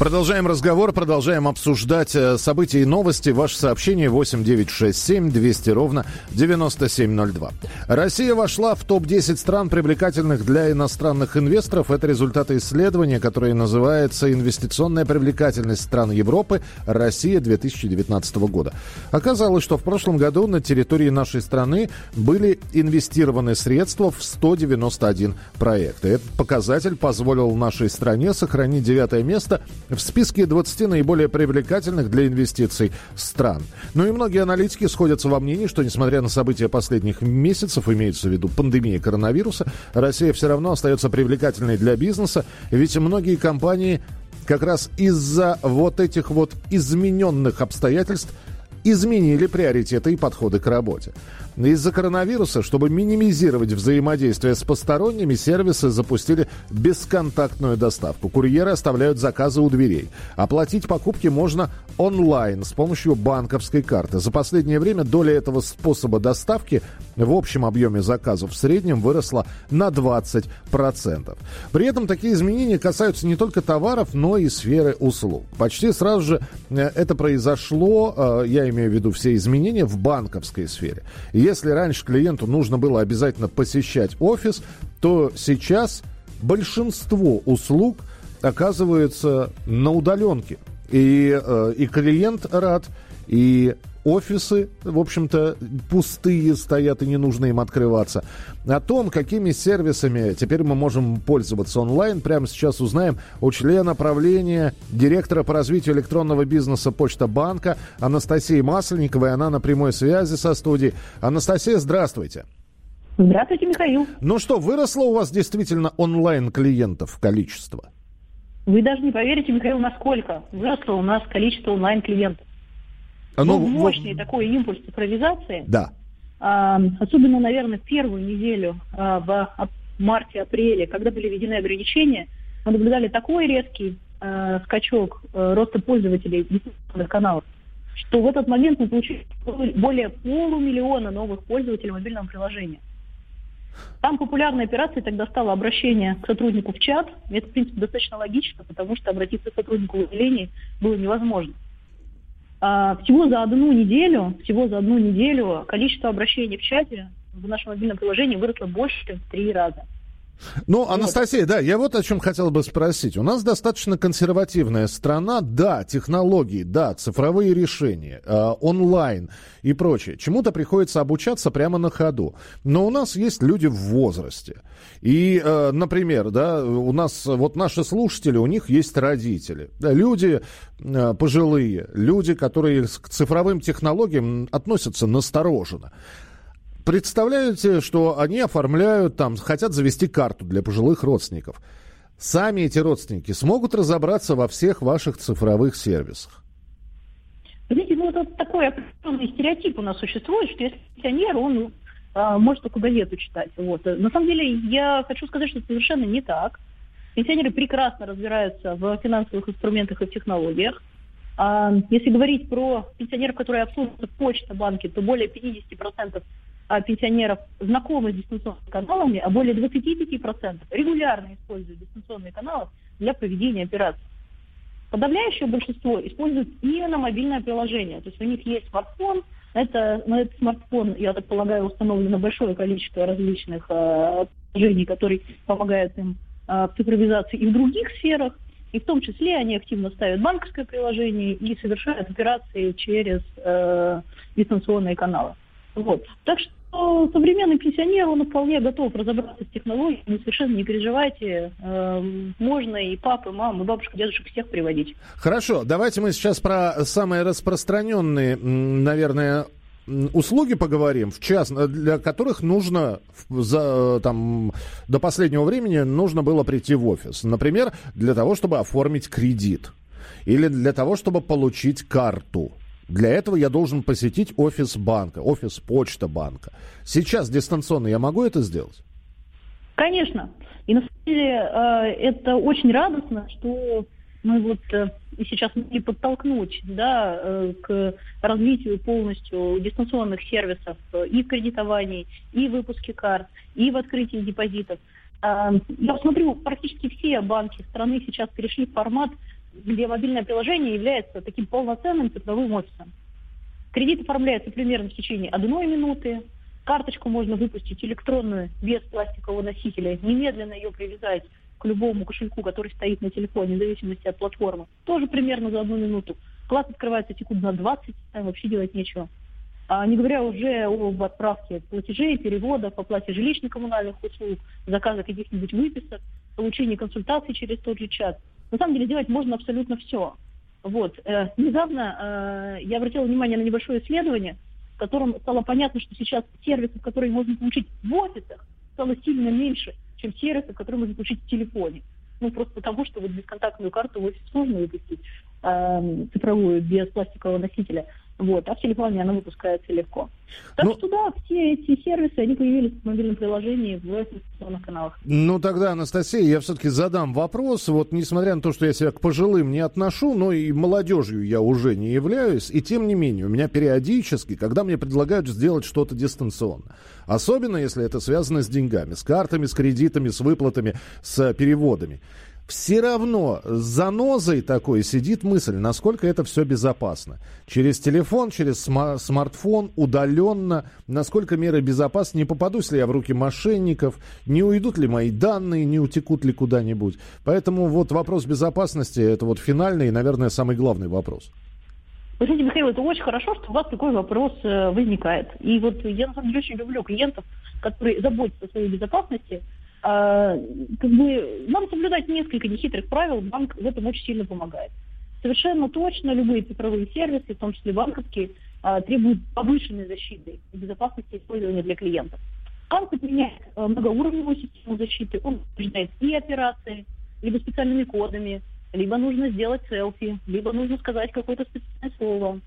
Продолжаем разговор, продолжаем обсуждать э, события и новости. Ваше сообщение 8967 200 ровно 9702. Россия вошла в топ-10 стран, привлекательных для иностранных инвесторов. Это результаты исследования, которое называется «Инвестиционная привлекательность стран Европы. Россия 2019 года». Оказалось, что в прошлом году на территории нашей страны были инвестированы средства в 191 проект. И этот показатель позволил нашей стране сохранить девятое место – в списке 20 наиболее привлекательных для инвестиций стран. Ну и многие аналитики сходятся во мнении, что несмотря на события последних месяцев, имеется в виду пандемия коронавируса, Россия все равно остается привлекательной для бизнеса, ведь многие компании как раз из-за вот этих вот измененных обстоятельств изменили приоритеты и подходы к работе. Из-за коронавируса, чтобы минимизировать взаимодействие с посторонними, сервисы запустили бесконтактную доставку. Курьеры оставляют заказы у дверей. Оплатить покупки можно онлайн с помощью банковской карты. За последнее время доля этого способа доставки в общем объеме заказов в среднем выросла на 20%. При этом такие изменения касаются не только товаров, но и сферы услуг. Почти сразу же э, это произошло, э, я имею в виду все изменения в банковской сфере. Если раньше клиенту нужно было обязательно посещать офис, то сейчас большинство услуг оказываются на удаленке. И, э, и клиент рад, и офисы, в общем-то, пустые стоят и не нужно им открываться. О том, какими сервисами теперь мы можем пользоваться онлайн, прямо сейчас узнаем у члена правления, директора по развитию электронного бизнеса Почта Банка Анастасии Масленниковой. Она на прямой связи со студией. Анастасия, здравствуйте. Здравствуйте, Михаил. Ну что, выросло у вас действительно онлайн-клиентов количество? Вы даже не поверите, Михаил, насколько выросло у нас количество онлайн-клиентов. А ну, мощный вот... такой импульс цифровизации. Да. А, особенно, наверное, первую неделю а, в марте-апреле, когда были введены ограничения, мы наблюдали такой резкий а, скачок а, роста пользователей дистанционных каналов, что в этот момент мы получили более полумиллиона новых пользователей мобильного приложения. Там популярной операцией тогда стало обращение к сотруднику в чат. Это, в принципе, достаточно логично, потому что обратиться к сотруднику в отделении было невозможно. Всего за одну неделю, всего за одну неделю количество обращений в чате в нашем мобильном приложении выросло больше, чем в три раза. Ну, Анастасия, да, я вот о чем хотел бы спросить. У нас достаточно консервативная страна, да, технологии, да, цифровые решения, э, онлайн и прочее. Чему-то приходится обучаться прямо на ходу. Но у нас есть люди в возрасте. И, э, например, да, у нас вот наши слушатели, у них есть родители. Да, люди э, пожилые, люди, которые к цифровым технологиям относятся настороженно. Представляете, что они оформляют там, хотят завести карту для пожилых родственников. Сами эти родственники смогут разобраться во всех ваших цифровых сервисах? Видите, ну вот такой определенный стереотип у нас существует, что если пенсионер, он а, может только газету читать. Вот. На самом деле, я хочу сказать, что это совершенно не так. Пенсионеры прекрасно разбираются в финансовых инструментах и в технологиях. А, если говорить про пенсионеров, которые обслуживают почта банки, то более 50% а, пенсионеров знакомы с дистанционными каналами, а более 25% регулярно используют дистанционные каналы для проведения операций. Подавляющее большинство используют именно мобильное приложение. То есть у них есть смартфон, это, на этот смартфон, я так полагаю, установлено большое количество различных э, приложений, которые помогают им э, в цифровизации и в других сферах. И в том числе они активно ставят банковское приложение и совершают операции через э, дистанционные каналы. Вот. Так что современный пенсионер, он вполне готов разобраться с технологиями, совершенно не переживайте. Эм, можно и папы, мамы, бабушек, дедушек всех приводить. Хорошо, давайте мы сейчас про самые распространенные, наверное, услуги поговорим, в част... для которых нужно за, там, до последнего времени нужно было прийти в офис. Например, для того, чтобы оформить кредит. Или для того, чтобы получить карту. Для этого я должен посетить офис банка, офис почта банка. Сейчас дистанционно я могу это сделать? Конечно. И на самом деле э, это очень радостно, что мы вот э, сейчас не подтолкнуть да, э, к развитию полностью дистанционных сервисов и в кредитовании, и в выпуске карт, и в открытии депозитов. Я смотрю, практически все банки страны сейчас перешли в формат, где мобильное приложение является таким полноценным цифровым офисом. Кредит оформляется примерно в течение одной минуты, карточку можно выпустить электронную без пластикового носителя, немедленно ее привязать к любому кошельку, который стоит на телефоне, в зависимости от платформы, тоже примерно за одну минуту. Класс открывается секунд на 20, там вообще делать нечего. А не говоря уже об отправке платежей, переводов, оплате жилищно-коммунальных услуг, заказа каких-нибудь выписок, получении консультаций через тот же чат. На самом деле делать можно абсолютно все. Вот. Э, недавно э, я обратила внимание на небольшое исследование, в котором стало понятно, что сейчас сервисов, которые можно получить в офисах, стало сильно меньше, чем сервисы, которые можно получить в телефоне. Ну, просто потому, что вот бесконтактную карту в офис сложно выпустить, э, цифровую, без пластикового носителя. Вот, а в телефоне она выпускается легко. Так ну, что да, все эти сервисы, они появились в мобильном приложении в информационных каналах. Ну тогда, Анастасия, я все-таки задам вопрос. Вот несмотря на то, что я себя к пожилым не отношу, но и молодежью я уже не являюсь, и тем не менее, у меня периодически, когда мне предлагают сделать что-то дистанционно, особенно если это связано с деньгами, с картами, с кредитами, с выплатами, с переводами, все равно с занозой такой сидит мысль, насколько это все безопасно. Через телефон, через сма- смартфон, удаленно, насколько меры безопасности, не попадусь ли я в руки мошенников, не уйдут ли мои данные, не утекут ли куда-нибудь. Поэтому вот вопрос безопасности, это вот финальный и, наверное, самый главный вопрос. Вы знаете, Михаил, это очень хорошо, что у вас такой вопрос э, возникает. И вот я, на самом деле, очень люблю клиентов, которые заботятся о своей безопасности, как бы нам соблюдать несколько нехитрых правил, банк в этом очень сильно помогает. Совершенно точно любые цифровые сервисы, в том числе банковские, а, требуют повышенной защиты и безопасности использования для клиентов. Банк применяет а, многоуровневую систему защиты, он подтверждает и операции, либо специальными кодами, либо нужно сделать селфи, либо нужно сказать какое-то специальное слово.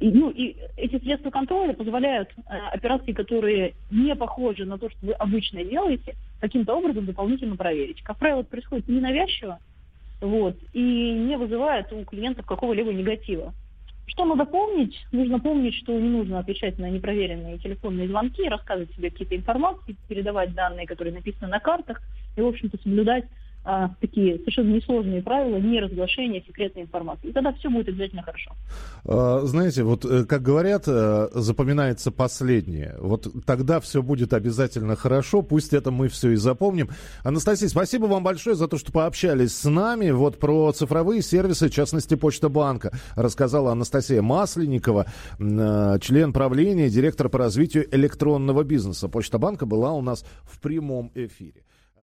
И, ну, и эти средства контроля позволяют э, операции, которые не похожи на то, что вы обычно делаете, каким-то образом дополнительно проверить. Как правило, это происходит ненавязчиво вот, и не вызывает у клиентов какого-либо негатива. Что надо помнить? Нужно помнить, что не нужно отвечать на непроверенные телефонные звонки, рассказывать себе какие-то информации, передавать данные, которые написаны на картах, и, в общем-то, соблюдать а, такие совершенно несложные правила не разглашения секретной информации. И тогда все будет обязательно хорошо. А, знаете, вот э, как говорят, э, запоминается последнее. Вот тогда все будет обязательно хорошо. Пусть это мы все и запомним. Анастасия, спасибо вам большое за то, что пообщались с нами. Вот про цифровые сервисы, в частности, Почта банка, рассказала Анастасия Масленникова, э, член правления, директор по развитию электронного бизнеса. Почта банка была у нас в прямом эфире.